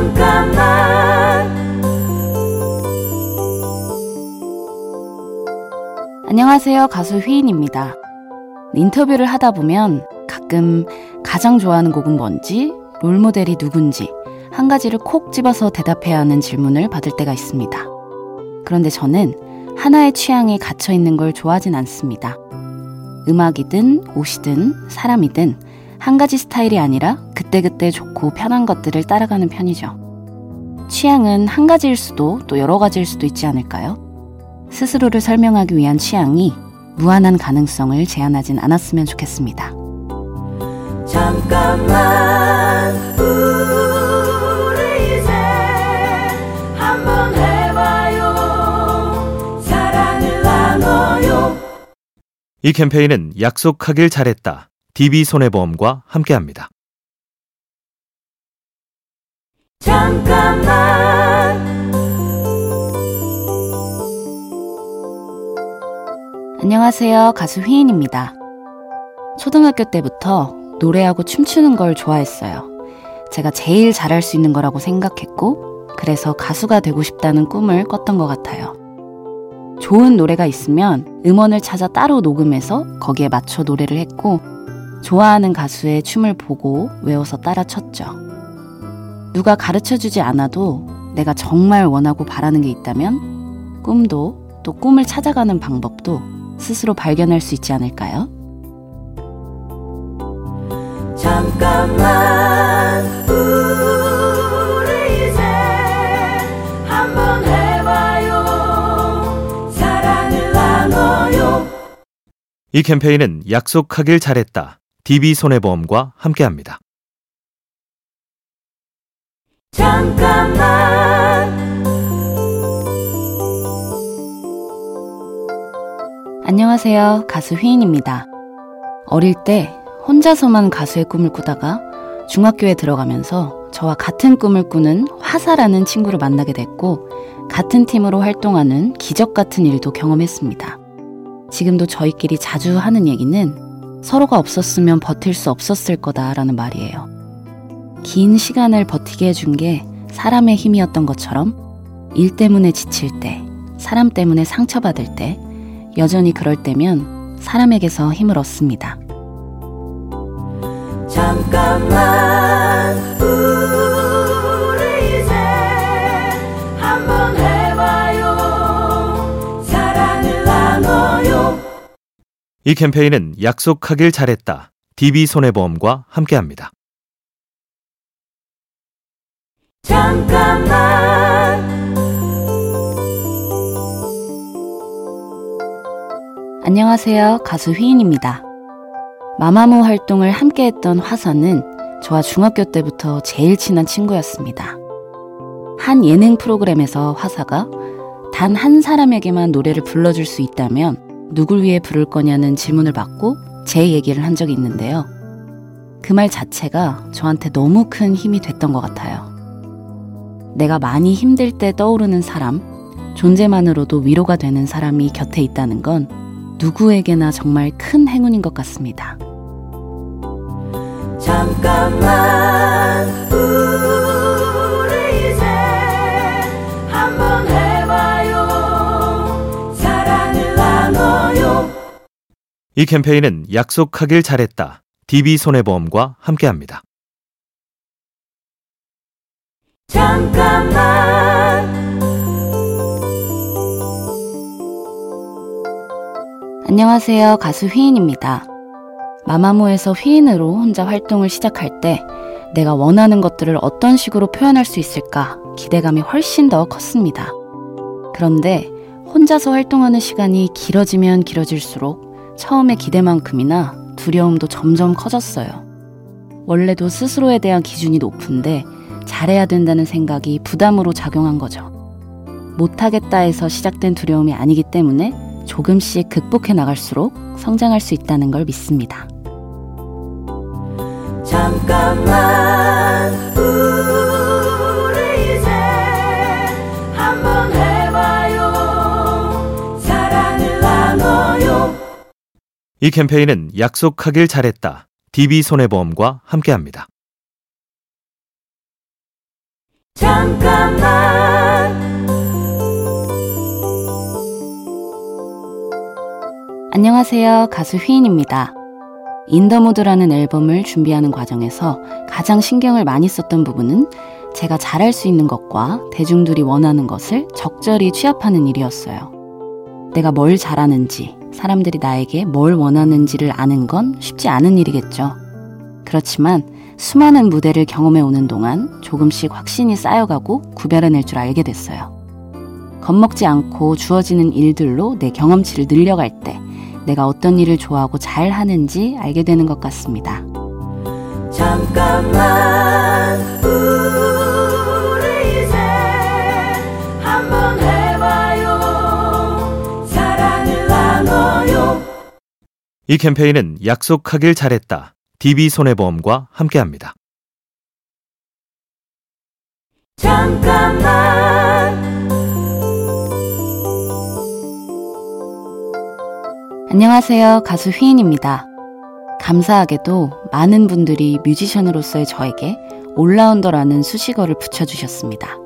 잠깐만 안녕하세요. 가수 휘인입니다. 인터뷰를 하다 보면 가끔 가장 좋아하는 곡은 뭔지, 롤모델이 누군지, 한 가지를 콕 집어서 대답해야 하는 질문을 받을 때가 있습니다. 그런데 저는 하나의 취향에 갇혀 있는 걸 좋아하진 않습니다. 음악이든 옷이든 사람이든 한 가지 스타일이 아니라 그때그때 좋고 편한 것들을 따라가는 편이죠. 취향은 한 가지일 수도 또 여러 가지일 수도 있지 않을까요? 스스로를 설명하기 위한 취향이 무한한 가능성을 제한하진 않았으면 좋겠습니다. 잠깐만 우리 이제 한번 해봐요 사랑을 나눠요 이 캠페인은 약속하길 잘했다. DB손해보험과 함께합니다. 잠깐만 안녕하세요. 가수 휘인입니다. 초등학교 때부터 노래하고 춤추는 걸 좋아했어요. 제가 제일 잘할 수 있는 거라고 생각했고, 그래서 가수가 되고 싶다는 꿈을 꿨던 것 같아요. 좋은 노래가 있으면 음원을 찾아 따로 녹음해서 거기에 맞춰 노래를 했고, 좋아하는 가수의 춤을 보고 외워서 따라 췄죠. 누가 가르쳐 주지 않아도 내가 정말 원하고 바라는 게 있다면, 꿈도 또 꿈을 찾아가는 방법도 스스로 발견할 수 있지 않을까요? 잠깐만 우리 이제 한번 해봐요 사랑을 나눠요 이 캠페인은 약속하길 잘했다. DB손해보험과 함께합니다. 잠깐만 안녕하세요. 가수 휘인입니다. 어릴 때 혼자서만 가수의 꿈을 꾸다가 중학교에 들어가면서 저와 같은 꿈을 꾸는 화사라는 친구를 만나게 됐고 같은 팀으로 활동하는 기적 같은 일도 경험했습니다. 지금도 저희끼리 자주 하는 얘기는 서로가 없었으면 버틸 수 없었을 거다라는 말이에요. 긴 시간을 버티게 해준 게 사람의 힘이었던 것처럼 일 때문에 지칠 때, 사람 때문에 상처받을 때, 여전히 그럴 때면 사람에게서 힘을 얻습니다. 잠깐만 이 캠페인은 약속하길 잘했다. DB손해보험과 함께합니다. 잠깐만 안녕하세요. 가수 휘인입니다. 마마무 활동을 함께 했던 화사는 저와 중학교 때부터 제일 친한 친구였습니다. 한 예능 프로그램에서 화사가 단 한 사람에게만 노래를 불러줄 수 있다면 누굴 위해 부를 거냐는 질문을 받고 제 얘기를 한 적이 있는데요. 그 말 자체가 저한테 너무 큰 힘이 됐던 것 같아요. 내가 많이 힘들 때 떠오르는 사람, 존재만으로도 위로가 되는 사람이 곁에 있다는 건 누구에게나 정말 큰 행운인 것 같습니다. 잠깐만 이 캠페인은 약속하길 잘했다. DB손해보험과 함께합니다. 잠깐만 안녕하세요. 가수 휘인입니다. 마마무에서 휘인으로 혼자 활동을 시작할 때 내가 원하는 것들을 어떤 식으로 표현할 수 있을까 기대감이 훨씬 더 컸습니다. 그런데 혼자서 활동하는 시간이 길어지면 길어질수록 처음의 기대만큼이나 두려움도 점점 커졌어요. 원래도 스스로에 대한 기준이 높은데 잘해야 된다는 생각이 부담으로 작용한 거죠. 못하겠다 해서 시작된 두려움이 아니기 때문에 조금씩 극복해 나갈수록 성장할 수 있다는 걸 믿습니다. 잠깐만 이 캠페인은 약속하길 잘했다. DB손해보험과 함께합니다. 잠깐만 안녕하세요. 가수 휘인입니다. 인더무드라는 앨범을 준비하는 과정에서 가장 신경을 많이 썼던 부분은 제가 잘할 수 있는 것과 대중들이 원하는 것을 적절히 취합하는 일이었어요. 내가 뭘 잘하는지, 사람들이 나에게 뭘 원하는지를 아는 건 쉽지 않은 일이겠죠. 그렇지만 수많은 무대를 경험해 오는 동안 조금씩 확신이 쌓여가고 구별해낼 줄 알게 됐어요. 겁먹지 않고 주어지는 일들로 내 경험치를 늘려갈 때 내가 어떤 일을 좋아하고 잘 하는지 알게 되는 것 같습니다. 잠깐만 이 캠페인은 약속하길 잘했다. DB손해보험과 함께합니다. 잠깐만 안녕하세요. 가수 휘인입니다. 감사하게도 많은 분들이 뮤지션으로서의 저에게 올라운더라는 수식어를 붙여주셨습니다.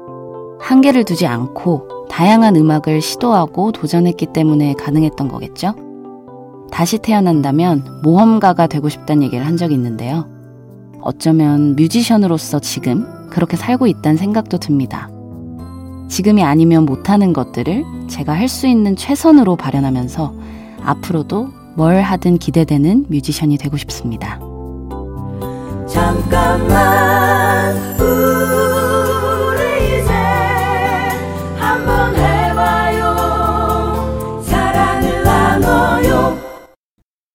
한계를 두지 않고 다양한 음악을 시도하고 도전했기 때문에 가능했던 거겠죠? 다시 태어난다면 모험가가 되고 싶다는 얘기를 한 적이 있는데요. 어쩌면 뮤지션으로서 지금 그렇게 살고 있다는 생각도 듭니다. 지금이 아니면 못하는 것들을 제가 할 수 있는 최선으로 발현하면서 앞으로도 뭘 하든 기대되는 뮤지션이 되고 싶습니다. 잠깐만